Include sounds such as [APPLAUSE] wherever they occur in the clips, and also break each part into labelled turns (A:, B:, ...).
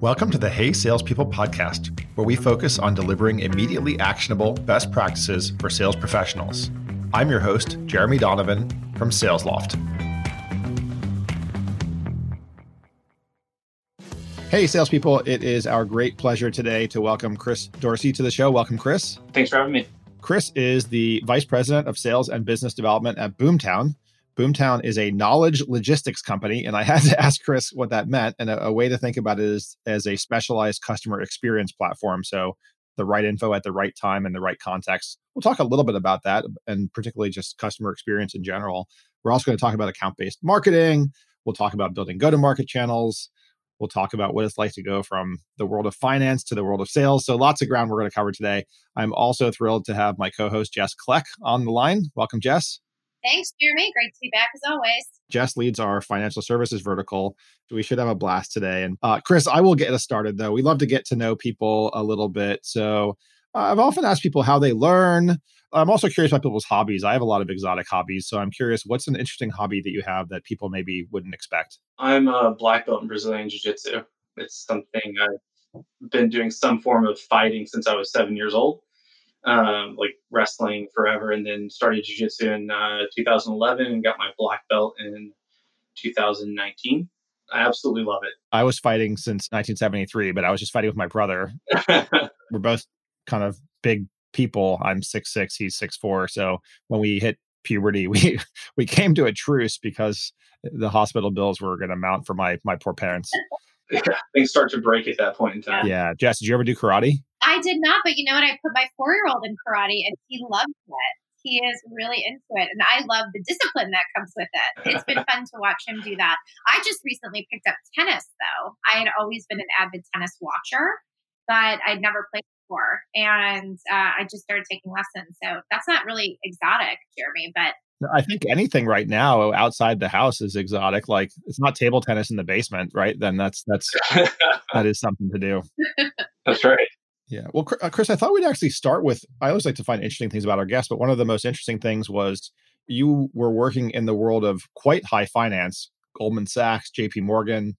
A: Welcome to the Hey Salespeople podcast, where we focus on delivering immediately actionable best practices for sales professionals. I'm your host, Jeremy Donovan from SalesLoft. Hey, salespeople, it is our great pleasure today to welcome Chris Dorsey to the show. Welcome, Chris.
B: Thanks for having me.
A: Chris is the Vice President of Sales and Business Development at Boomtown, Boomtown is a knowledge logistics company, and I [LAUGHS] had to ask Chris what that meant. And a, a, way to think about it is as a specialized customer experience platform. So the right info at the right time and the right context. We'll talk a little bit about that, and particularly just customer experience in general. We're also going to talk about account based marketing. We'll talk about building go to market channels. We'll talk about what it's like to go from the world of finance to the world of sales. So, lots of ground we're going to cover today. I'm also thrilled to have my co host, Jess Kleck, on the line. Welcome, Jess.
C: Thanks, Jeremy. Great to be back as always.
A: Jess leads our financial services vertical. We should have a blast today. And uh, Chris, I will get us started though. We love to get to know people a little bit. So uh, I've often asked people how they learn. I'm also curious about people's hobbies. I have a lot of exotic hobbies. So I'm curious, what's an interesting hobby that you have that people maybe wouldn't expect?
B: I'm a black belt in Brazilian Jiu Jitsu. It's something I've been doing some form of fighting since I was seven years old um, like wrestling forever, and then started jiu-jitsu in uh, 2011 and got my black belt in 2019. I absolutely love it.
A: I was fighting since 1973, but I was just fighting with my brother. [LAUGHS] We're both kind of big people. I'm six six, he's six four. So when we hit puberty, [LAUGHS] we we came to a truce because the hospital bills were going to mount for my my poor parents.
B: Yeah, [LAUGHS] things start to break at that point in time.
A: Yeah, Jess, did you ever do karate?
C: I did not, but you know what? I put my four year old in karate and he loves it. He is really into it. And I love the discipline that comes with it. It's been [LAUGHS] fun to watch him do that. I just recently picked up tennis, though. I had always been an avid tennis watcher, but I'd never played before. And uh, I just started taking lessons. So that's not really exotic, Jeremy, but
A: I think anything right now outside the house is exotic. Like it's not table tennis in the basement, right? Then that's that's [LAUGHS] that is something to do. [LAUGHS]
B: That's right.
A: Yeah. Well, uh, Chris, I thought we'd actually start with. I always like to find interesting things about our guests, but one of the most interesting things was you were working in the world of quite high finance, Goldman Sachs, J.P. Morgan.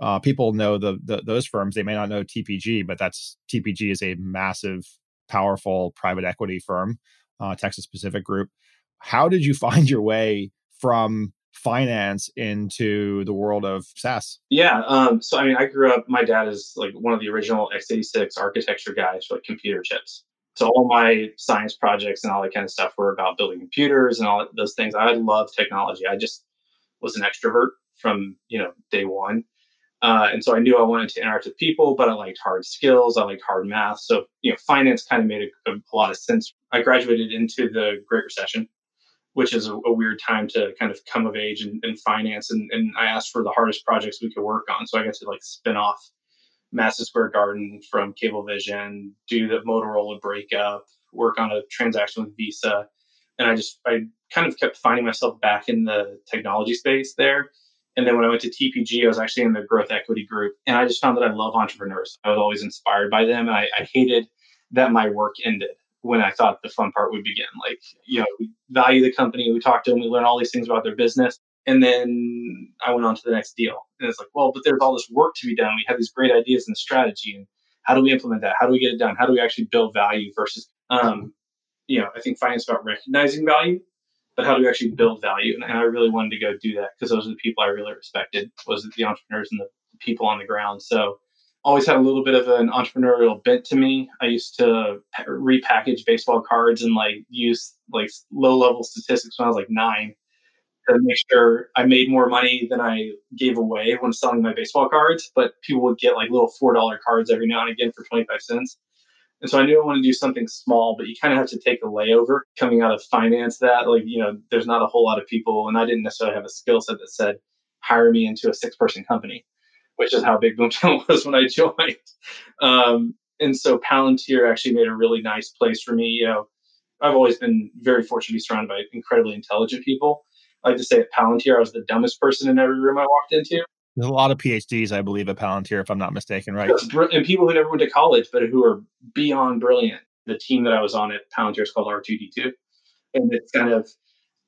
A: Uh, people know the, the those firms. They may not know TPG, but that's TPG is a massive, powerful private equity firm, uh, Texas Pacific Group. How did you [LAUGHS] find your way from finance into the world of SaaS?
B: Yeah. Um, so, I mean, I grew up, my dad is like one of the original x86 architecture guys for like computer chips. So, all my science projects and all that kind of stuff were about building computers and all those things. I love technology. I just was an extrovert from, you know, day one. Uh, and so I knew I wanted to interact with people, but I liked hard skills. I liked hard math. So, you know, finance kind of made a, a lot of sense. I graduated into the Great Recession which is a, a, weird time to kind of come of age in, in finance. And, and I asked for the hardest projects we could work on. So I got to like spin off Madison Square Garden from Cablevision, do the Motorola breakup, work on a transaction with Visa. And I just, I kind of kept finding myself back in the technology space there. And then when I went to TPG, I was actually in the growth equity group. And I just found that I love entrepreneurs. I was always inspired by them. And I, I hated that my work ended when I thought the fun part would begin. Like, you know, we value the company, we talk to them, we learn all these things about their business. And then I went on to the next deal. And it's like, well, but there's all this work to be done. We have these great ideas and strategy. And how do we implement that? How do we get it done? How do we actually build value versus, um, you know, I think finance about recognizing value, but how do we actually build value? And, and I really wanted to go do that because those are the people I really respected was the entrepreneurs and the people on the ground. So always had a little bit of an entrepreneurial bent to me. I used to repackage baseball cards and like use like low level statistics when I was like nine to make sure I made more money than I gave away when selling my baseball cards. But people would get like little four dollar cards every now and again for twenty five cents. And so I knew I wanted to do something small, but you kind of have to take a layover coming out of finance that like, you know, there's not a whole lot of people and I didn't necessarily have a skill set that said hire me into a six person company which is how big Boomtown [LAUGHS] was when I joined. Um, and so Palantir actually made a really nice place for me. You know, I've always been very fortunate to be surrounded by incredibly intelligent people. I like to say at Palantir, I was the dumbest person in every room I walked into.
A: There's a lot of PhDs, I believe, at Palantir, if I'm not mistaken, right?
B: And people who never went to college, but who are beyond brilliant. The team that I was on at Palantir is called R2D2. And it's kind of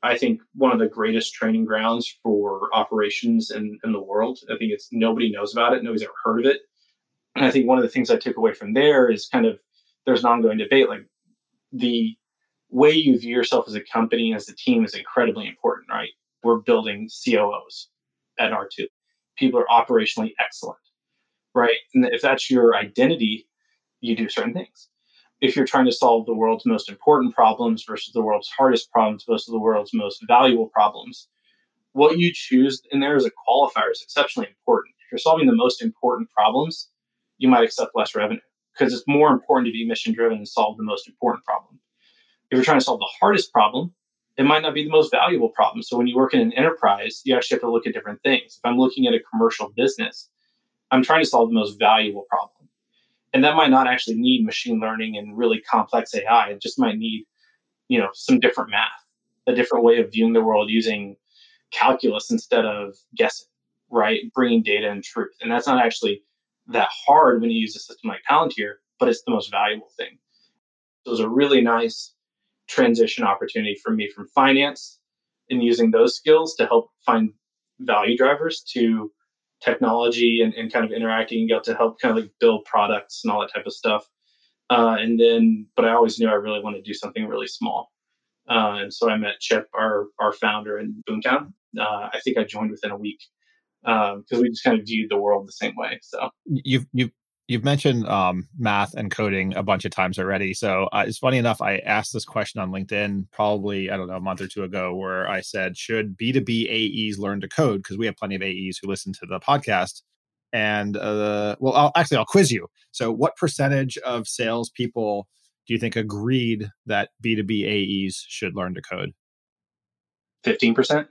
B: I think one of the greatest training grounds for operations in, in the world. I think it's nobody knows about it, nobody's ever heard of it. And I think one of the things I took away from there is kind of there's an ongoing debate like the way you view yourself as a company as a team is incredibly important, right? We're building COOs at R2. People are operationally excellent, right? And if that's your identity, you do certain things. If you're trying to solve the world's most important problems versus the world's hardest problems versus the world's most valuable problems, what you choose in there as a qualifier is exceptionally important. If you're solving the most important problems, you might accept less revenue because it's more important to be mission driven and solve the most important problem. If you're trying to solve the hardest problem, it might not be the most valuable problem. So when you work in an enterprise, you actually have to look at different things. If I'm looking at a commercial business, I'm trying to solve the most valuable problem. And that might not actually need machine learning and really complex AI. It just might need, you know, some different math, a different way of viewing the world using calculus instead of guessing, right? Bringing data and truth. And that's not actually that hard when you use a system like Palantir, but it's the most valuable thing. So it was a really nice transition opportunity for me from finance and using those skills to help find value drivers to technology and, and kind of interacting and get to help kind of like build products and all that type of stuff. Uh, and then, but I always knew I really wanted to do something really small. Uh, and so I met Chip, our our founder in Boomtown. Uh, I think I joined within a week because um, we just kind of viewed the world the same way. So
A: you've you've you've mentioned um, math and coding a bunch of times already. So uh, it's funny enough. I asked this question on LinkedIn probably I don't know a month or two ago, where I said, "Should B two B AEs learn to code?" Because we have plenty of AEs who listen to the podcast. And uh, well, I'll, actually, I'll quiz you. So, what percentage of salespeople do you think agreed that B two B AEs should learn to code?
B: Fifteen percent.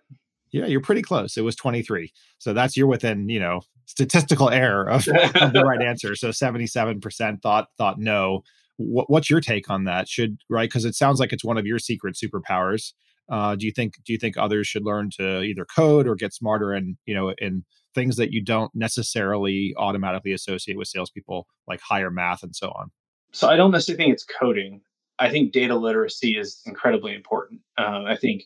A: Yeah, you're pretty close. It was 23. So that's you're within, you know, statistical error of, [LAUGHS] of the right answer. So 77% thought thought no. What, what's your take on that? Should right because it sounds like it's one of your secret superpowers. Uh, do you think do you think others should learn to either code or get smarter and you know in things that you don't necessarily automatically associate with salespeople like higher math and so on?
B: So I don't necessarily think it's coding. I think data literacy is incredibly important. Uh, I think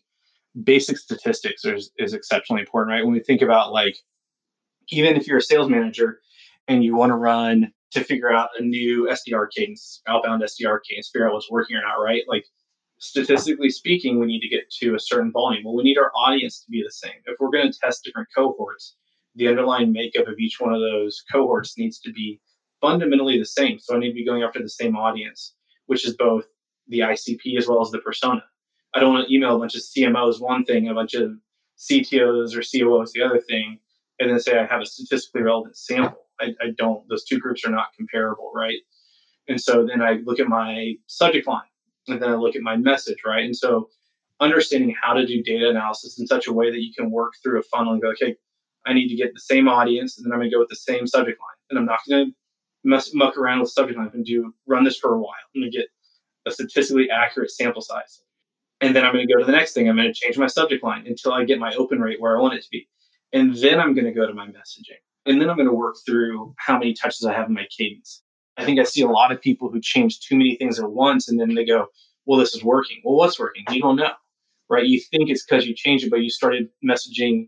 B: basic statistics is, is exceptionally important, right? When we think about like, even if you're a sales manager and you want to run to figure out a new SDR cadence, outbound SDR cadence, figure out what's working or not, right? Like, statistically speaking, we need to get to a certain volume. Well, we need our audience to be the same. If we're going to test different cohorts, the underlying makeup of each one of those cohorts needs to be fundamentally the same. So I need to be going after the same audience, which is both the ICP as well as the persona. I don't want to email a bunch of CMOs one thing, a bunch of CTOs or COOs the other thing, and then say I have a statistically relevant sample. I, I don't. Those two groups are not comparable, right? And so then I look at my subject line, and then I look at my message, right? And so understanding how to do data analysis in such a way that you can work through a funnel and go, okay, I need to get the same audience, and then I'm going to go with the same subject line, and I'm not going to mess, muck around with subject line and do run this for a while. I'm going to get a statistically accurate sample size. And then I'm going to go to the next thing. I'm going to change my subject line until I get my open rate where I want it to be. And then I'm going to go to my messaging. And then I'm going to work through how many touches I have in my cadence. I think I see a lot of people who change too many things at once and then they go, well, this is working. Well, what's working? You don't know, right? You think it's because you changed it, but you started messaging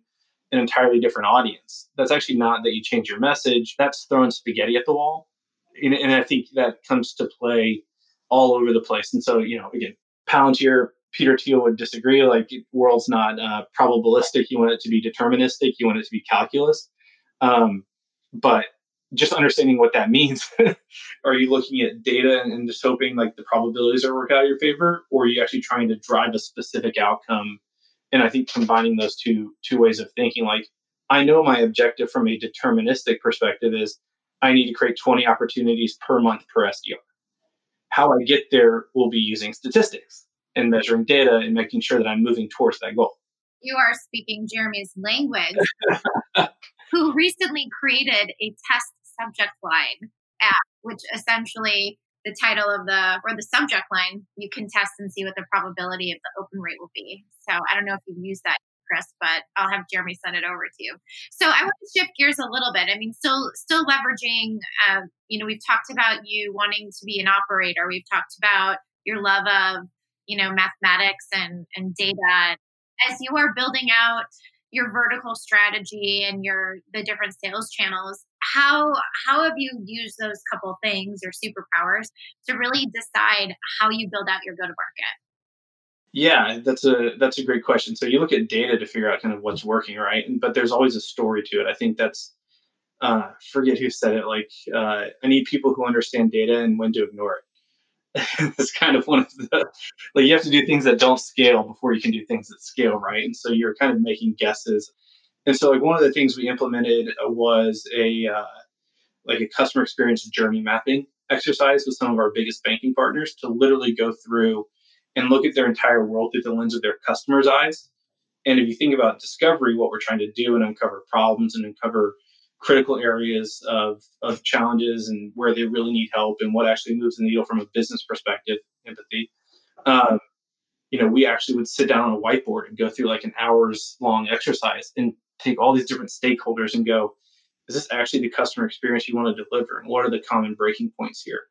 B: an entirely different audience. That's actually not that you change your message. That's throwing spaghetti at the wall. And, and I think that comes to play all over the place. And so, you know, again, Palantir Peter Thiel would disagree. Like, world's not uh, probabilistic. You want it to be deterministic. You want it to be calculus. Um, but just understanding what that [LAUGHS] means. are you looking at data and, just hoping like the probabilities are work out in your favor, or are you actually trying to drive a specific outcome? And I think combining those two two ways of thinking, like I know my objective from a deterministic perspective is I need to create 20 opportunities per month per SDR. How I get there will be using statistics and measuring data and making sure that I'm moving towards that goal.
C: You are speaking Jeremy's language, [LAUGHS] who recently created a test subject line app, which essentially the title of the or the subject line you can test and see what the probability of the open rate will be. So I don't know if you've used that, Chris, but I'll have Jeremy send it over to you. So I want to shift gears a little bit. I mean, still still leveraging. Uh, you know, we've talked about you wanting to be an operator. We've talked about your love of you know mathematics and and data as you are building out your vertical strategy and your the different sales channels how how have you used those couple things or superpowers to really decide how you build out your go to market?
B: Yeah, that's a that's a great question. So you look at data to figure out kind of what's working, right? But there's always a story to it. I think that's uh, forget who said it. Like uh, I need people who understand data and when to ignore it. [LAUGHS] it's kind of one of the like you have to do things that don't scale before you can do things that scale, right? And so you're kind of making guesses. And so like one of the things we implemented was a uh, like a customer experience journey mapping exercise with some of our biggest banking partners to literally go through and look at their entire world through the lens of their customers' eyes. And if you think about discovery, what we're trying to do and uncover problems and uncover critical areas of, of challenges and where they really need help and what actually moves the needle from a business perspective, empathy. Um, you know, we actually would sit down on a whiteboard and go through like an hours long exercise and take all these different stakeholders and go, is this actually the customer experience you want to deliver? And what are the common breaking points here?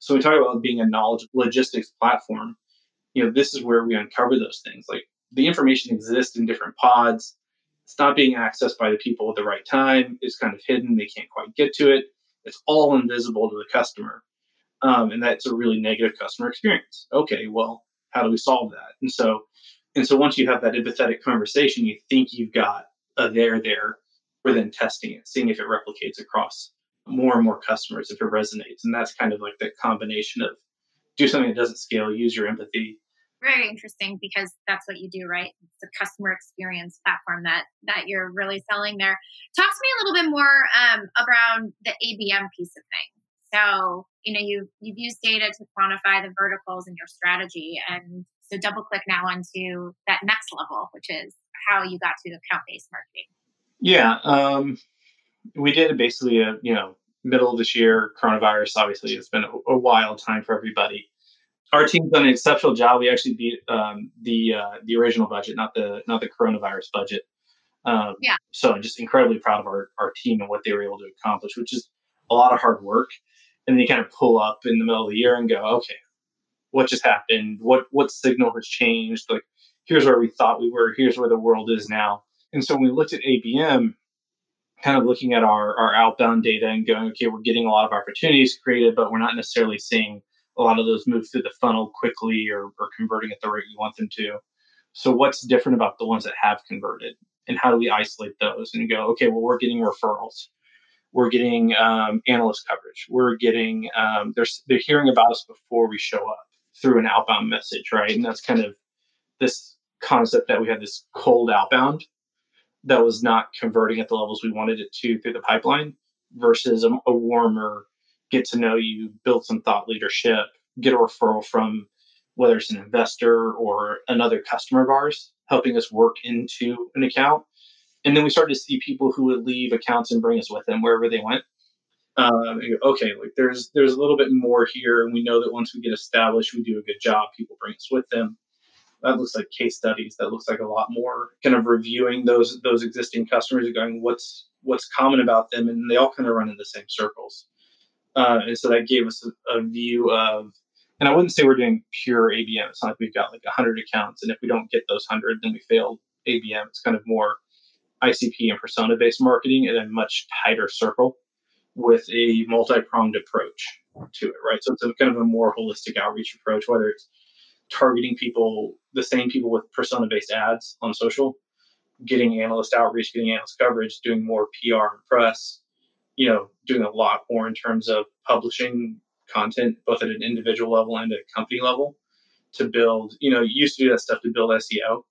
B: So we talk about being a knowledge logistics platform. You know, this is where we uncover those things. Like the information exists in different pods it's not being accessed by the people at the right time. It's kind of hidden. They can't quite get to it. It's all invisible to the customer. Um, and that's a really negative customer experience. Okay, well, how do we solve that? And so, and so once you have that empathetic conversation, you think you've got a there there. We're then testing it, seeing if it replicates across more and more customers, if it resonates. And that's kind of like the combination of do something that doesn't scale, use your empathy,
C: very interesting because that's what you do, right? It's a customer experience platform that that you're really selling there. Talk to me a little bit more um, around the ABM piece of things. So, you know, you've you've used data to quantify the verticals in your strategy, and so double click now onto that next level, which is how you got to account based marketing.
B: Yeah, um, we did basically a you know middle of this year coronavirus. Obviously, it's been a, a wild time for everybody our team's done an exceptional job. We actually beat um, the uh, the original budget, not the not the coronavirus budget. Um,
C: yeah.
B: So I'm just incredibly proud of our, our team and what they were able to accomplish, which is a lot of hard work. And then you kind of pull up in the middle of the year and go, okay, what just happened? What what signal has changed? Like here's where we thought we were. Here's where the world is now. And so when we looked at ABM, kind of looking at our, our outbound data and going, okay, we're getting a lot of opportunities created, but we're not necessarily seeing a lot of those move through the funnel quickly or, or converting at the rate you want them to. So what's different about the ones that have converted, and how do we isolate those and go, okay, well we're getting referrals, we're getting um, analyst coverage, we're getting um, they're they're hearing about us before we show up through an outbound message, right? And that's kind of this concept that we had this cold outbound that was not converting at the levels we wanted it to through the pipeline versus a, a warmer get to know you, build some thought leadership, get a referral from whether it's an investor or another customer of ours, helping us work into an account. And then we started to see people who would leave accounts and bring us with them wherever they went. Um, okay, like there's there's a little bit more here, and we know that once we get established, we do a good job. People bring us with them. That looks like case studies. That looks like a lot more kind of reviewing those those existing customers and going, what's what's common about them, and they all kind of run in the same circles. Uh, and so that gave us a, a, view of, and I wouldn't say we're doing pure ABM. It's not like we've got like 100 accounts, and if we don't get those 100, then we failed ABM. It's kind of more ICP and persona based marketing in a much tighter circle with a multi pronged approach to it, right? So it's a kind of a more holistic outreach approach, whether it's targeting people, the same people with persona based ads on social, getting analyst outreach, getting analyst coverage, doing more PR and press, you know, doing a lot more in terms of publishing content, both at an individual level and at a company level, to build, you know, used to do that stuff to build SEO.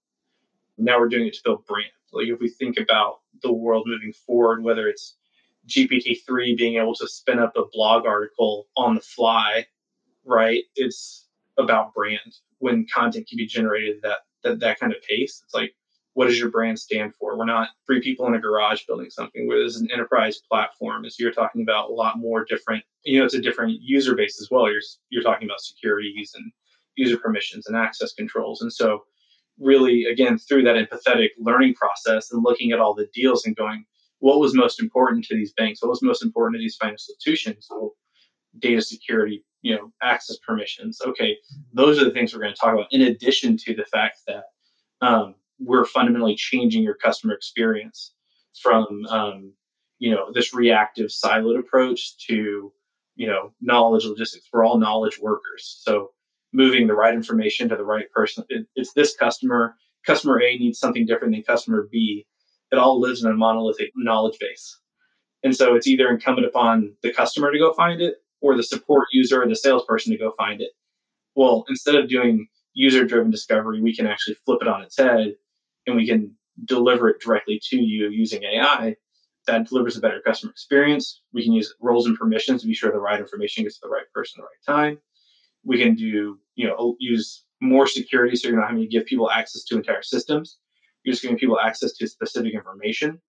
B: Now we're doing it to build brand. Like if we think about the world moving forward, whether it's GPT-3 being able to spin up a blog article on the fly, right? It's about brand. When content can be generated that that, that kind of pace, it's like what does your brand stand for? We're not three people in a garage building something. Where there's an enterprise platform, so you're talking about a lot more different. You know, it's a different user base as well. You're you're talking about securities and user permissions and access controls, and so really again through that empathetic learning process and looking at all the deals and going, what was most important to these banks? What was most important to these financial institutions? Well, data security, you know, access permissions. Okay, those are the things we're going to talk about. In addition to the fact that um, we're fundamentally changing your customer experience from um, you know this reactive siloed approach to you know knowledge logistics. We're all knowledge workers. So moving the right information to the right person it, it's this customer. Customer a needs something different than customer b. It all lives in a monolithic knowledge base. And so it's either incumbent upon the customer to go find it or the support user or the salesperson to go find it. Well instead of doing user driven discovery we can actually flip it on its head and we can deliver it directly to you using ai that delivers a better customer experience. We can use roles and permissions to be sure the right information gets to the right person at the right time. We can do, you know, use more security so you're not having to give people access to entire systems. You're just giving people access to specific information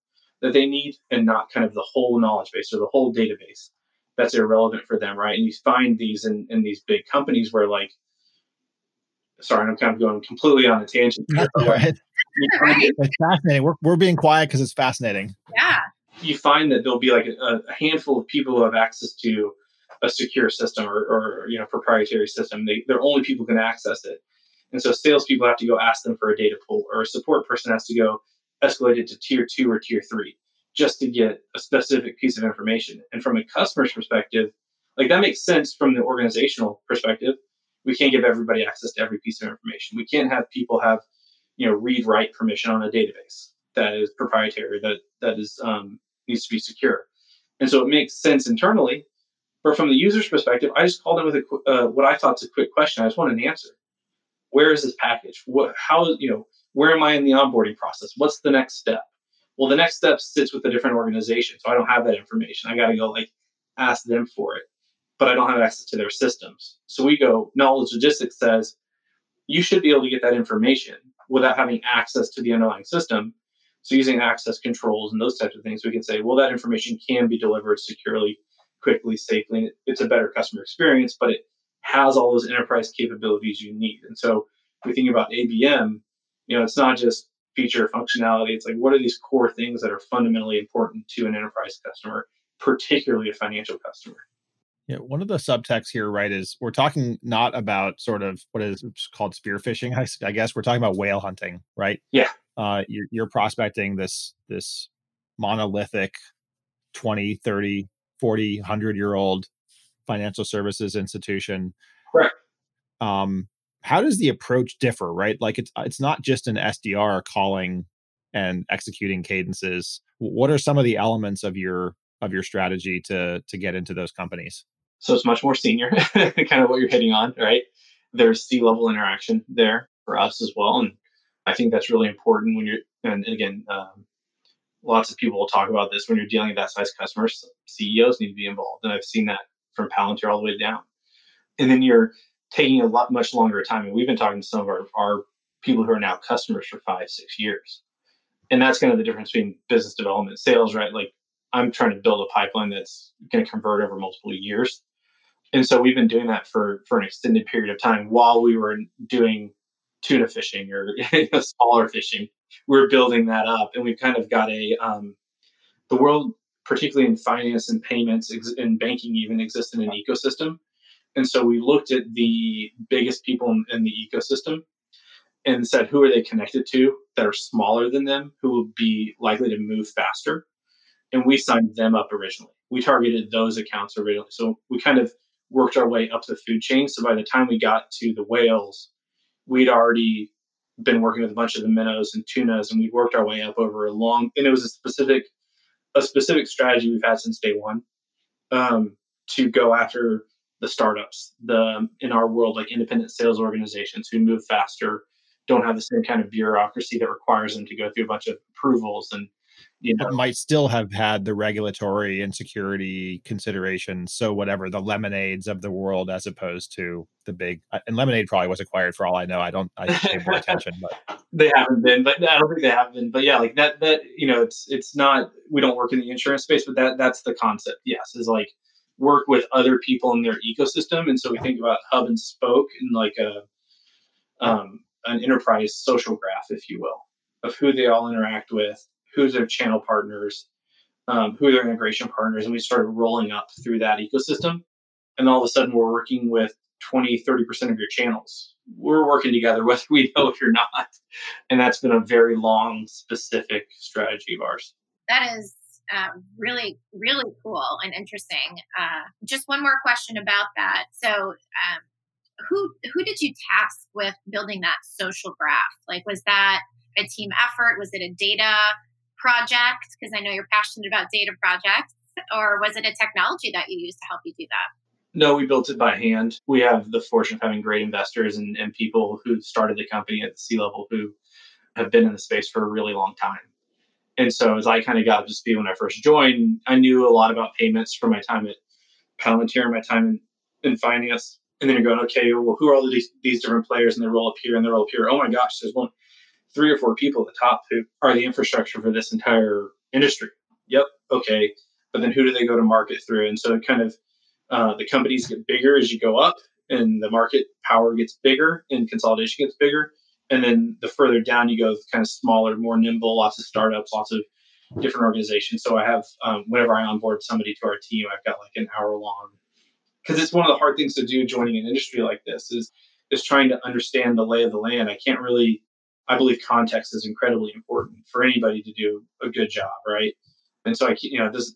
B: that they need and not kind of the whole knowledge base or the whole database that's irrelevant for them, right? And you find these in, in these big companies where like sorry, I'm kind of going completely on a tangent.
A: That's all right. It's fascinating. We're, we're being quiet because it's fascinating.
C: Yeah
B: you find that there'll be like a, a, handful of people who have access to a secure system or, or you know proprietary system. They, they're only people who can access it, and so salespeople have to go ask them for a data pool, or a support person has to go escalate it to tier two or tier three just to get a specific piece of information. And from a customer's perspective, like that makes sense from the organizational perspective. We can't give everybody access to every piece of information. We can't have people have, you know, read write permission on a database that is proprietary that that is um, needs to be secure. And so it makes sense internally. But from the user's perspective, I just called in with a, uh, what I thought is a quick question. I just want an answer. Where is this package? What, how, you know, where am I in the onboarding process? What's the next step? Well, the next step sits with a different organization. So I don't have that information. I got to go like ask them for it, but I don't have access to their systems. So we go, knowledge logistics says you should be able to get that information without having access to the underlying system so using access controls and those types of things, we can say, well, that information can be delivered securely, quickly, safely. It's a better customer experience, but it has all those enterprise capabilities you need. And so we think about ABM, you know, it's not just feature functionality. It's like, what are these core things that are fundamentally important to an enterprise customer, particularly a financial customer?
A: Yeah, one of the subtexts here, right, is we're talking not about sort of what is called spearfishing. [LAUGHS] I, I guess. We're talking about whale hunting, right?
B: Yeah.
A: Uh, you're, you're prospecting this this monolithic 20 30 40 100 year old financial services institution.
B: Correct.
A: Um how does the approach differ right? Like it's it's not just an sdr calling and executing cadences. What are some of the elements of your of your strategy to to get into those companies
B: so it's much more senior [LAUGHS] kind of what you're hitting on right there's c level interaction there for us as well and I think that's really important when you're, and again, um, lots of people will talk about this when you're dealing with that size customers. CEOs need to be involved, and I've seen that from Palantir all the way down. And then you're taking a lot much longer time. And we've been talking to some of our, our people who are now customers for five, six years. And that's kind of the difference between business development sales, right? Like I'm trying to build a pipeline that's going to convert over multiple years. And so we've been doing that for for an extended period of time while we were doing tuna fishing or [LAUGHS] smaller fishing. We're building that up, and we've kind of got a um, the world, particularly in finance and payments and banking, even exists in an ecosystem. And so we looked at the biggest people in, in the ecosystem and said, who are they connected to that are smaller than them, who will be likely to move faster? And we signed them up originally. We targeted those accounts originally. So we kind of worked our way up the food chain. So by the time we got to the whales, we'd already been working with a bunch of the minnows and tunas, and we'd worked our way up over a long. And it was a specific a specific strategy we've had since day one um, to go after the startups, the in our world like independent sales organizations who move faster, don't have the same kind of bureaucracy that requires them to go through a bunch of approvals and
A: you know, might still have had the regulatory and security considerations. So whatever the lemonades of the world, as opposed to the big and lemonade probably was acquired for all I know. I don't I pay more attention, but [LAUGHS]
B: they haven't been. But I don't think they have been. But yeah, like that that you know, it's it's not. We don't work in the insurance space, but that that's the concept. Yes, is like work with other people in their ecosystem, and so we think about hub and spoke in like a um, an enterprise social graph, if you will, of who they all interact with who's their channel partners, um, who are their integration partners, and we started rolling up through that ecosystem. And all of a sudden, we're working with 20, 30% of your channels. We're working together, [LAUGHS] whether we know it or not. And that's been a very long, specific strategy of ours.
C: That is uh, really, really cool and interesting. Uh, just one more question about that. So, um, who who did you task with building that social graph? Like, was that a team effort? Was it a data project? Because I know you're passionate about data projects. Or was it a technology that you used to help you do that?
B: No, we built it by hand. We have the fortune of having great investors and, and people who started the company at the C level who have been in the space for a really long time. And so as I kind of got up to speed when I first joined, I knew a lot about payments from my time at Palantir, my time in, in finance. And then you're going, okay, well, who are all these, these different players and they roll up here and they roll up here? Oh my gosh, there's one, three or four people at the top who are the infrastructure for this entire industry. Yep, okay. But then who do they go to market through? And so it kind of uh, the companies get bigger as you go up, and the market power gets bigger, and consolidation gets bigger. And then the further down you go, kind of smaller, more nimble, lots of startups, lots of different organizations. So I have, um, whenever I onboard somebody to our team, I've got like an hour long, because it's one of the hard things to do joining an industry like this is is trying to understand the lay of the land. I can't really, I believe context is incredibly important for anybody to do a good job, right? And so I, you know, this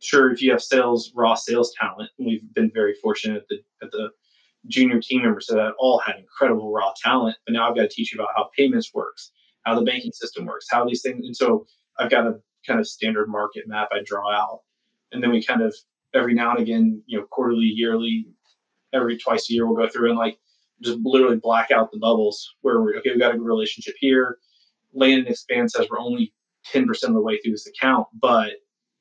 B: sure if you have sales raw sales talent we've been very fortunate at the at the junior team members that all had incredible raw talent but now i've got to teach you about how payments works how the banking system works how these things and so i've got a kind of standard market map i draw out and then we kind of every now and again you know quarterly yearly every twice a year we'll go through and like just literally black out the bubbles where we're okay we've got a good relationship here. Land and expand says we're only 10% of the way through this account but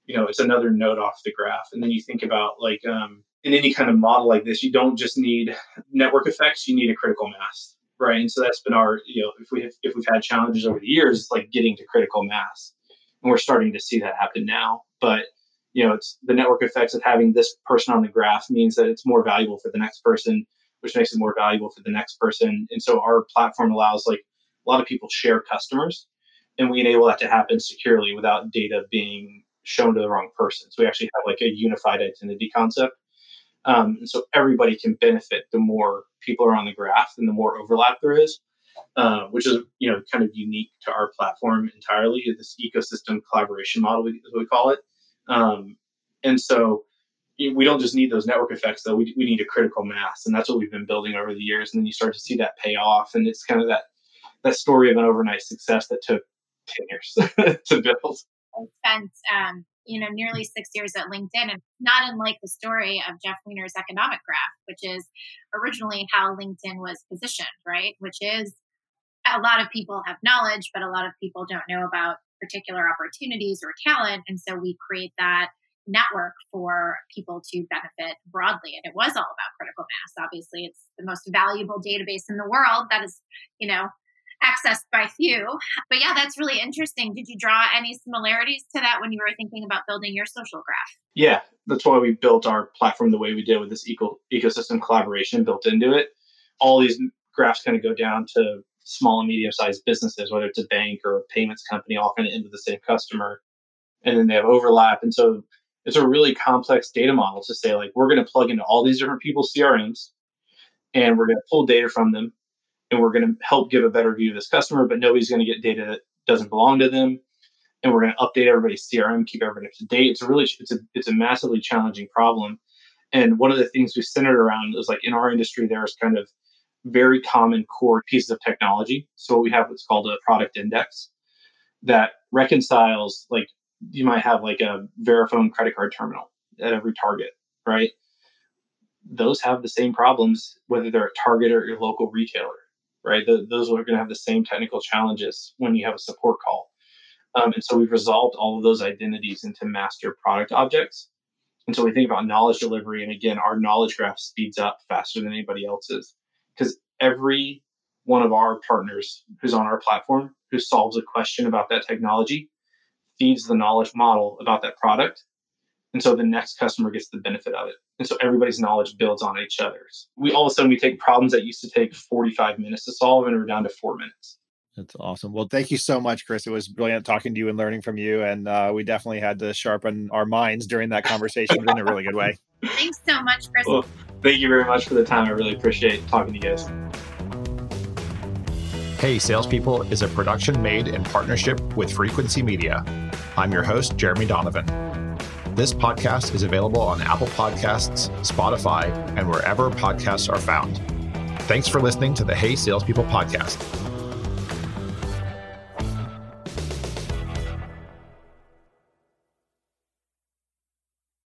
B: you know it's another node off the graph. And then you think about like um, in any kind of model like this you don't just need network effects you need a critical mass right? And so that's been our you know if we have, if we've had challenges over the years it's like getting to critical mass. And we're starting to see that happen now. But you know it's the network effects of having this person on the graph means that it's more valuable for the next person which makes it more valuable for the next person and so our platform allows like a lot of people share customers and we enable that to happen securely without data being shown to the wrong person. So we actually have like a unified identity concept. Um, and so everybody can benefit the more people are on the graph and the more overlap there is, uh, which is you know kind of unique to our platform entirely. This ecosystem collaboration model, as we call it. Um, and so we don't just need those network effects though. We, we need a critical mass, and that's what we've been building over the years. And then you start to see that pay off, and it's kind of that that story of an overnight success that took ten years [LAUGHS] to build.
C: I spent, um, you know, nearly six years at LinkedIn, and not unlike the story of Jeff Weiner's economic graph, which is originally how LinkedIn was positioned, right? Which is a lot of people have knowledge, but a lot of people don't know about particular opportunities or talent, and so we create that network for people to benefit broadly and it was all about critical mass obviously it's the most valuable database in the world that is you know accessed by few. But yeah, that's really interesting. Did you draw any similarities to that when you were thinking about building your social graph?
B: Yeah, that's why we built our platform the way we did with this eco- ecosystem collaboration built into it. All these graphs kind of go down to small and medium sized businesses, whether it's a bank or a payments company, all kind of into the same customer. And then they have overlap. And so it's a really complex data model to say, like, we're going to plug into all these different people's CRMs and we're going to pull data from them and we're going to help give a better view of this customer, but nobody's going to get data that doesn't belong to them. And we're going to update everybody's CRM, keep everybody up to date. It's a really, it's a, it's a massively challenging problem. And one of the things we centered around is like in our industry, there's kind of very common core pieces of technology. So we have what's called a product index that reconciles, like you might have like a Verifone credit card terminal at every target, right? Those have the same problems whether they're a Target or your local retailer right? The, those are going to have the same technical challenges when you have a support call. Um, and so we've resolved all of those identities into master product objects. And so we think about knowledge delivery. And again, our knowledge graph speeds up faster than anybody else's because every one of our partners who's on our platform who solves a question about that technology feeds the knowledge model about that product and so the next customer gets the benefit of it. And so everybody's knowledge builds on each other's. We all of a sudden we take problems that used to take 45 minutes to solve and we're down to four minutes.
A: That's awesome. Well, thank you so much, Chris. It was brilliant talking to you and learning from you. And uh, we definitely had to sharpen our minds during that conversation in a really good way. [LAUGHS]
C: Thanks so much, Chris.
B: Well, thank you very much for the time. I really appreciate talking to you guys.
A: Hey Salespeople is a production made in partnership with Frequency Media. I'm your host, Jeremy Donovan. This podcast is available on Apple Podcasts, Spotify, and wherever podcasts are found. Thanks for listening to the Hey Salespeople podcast.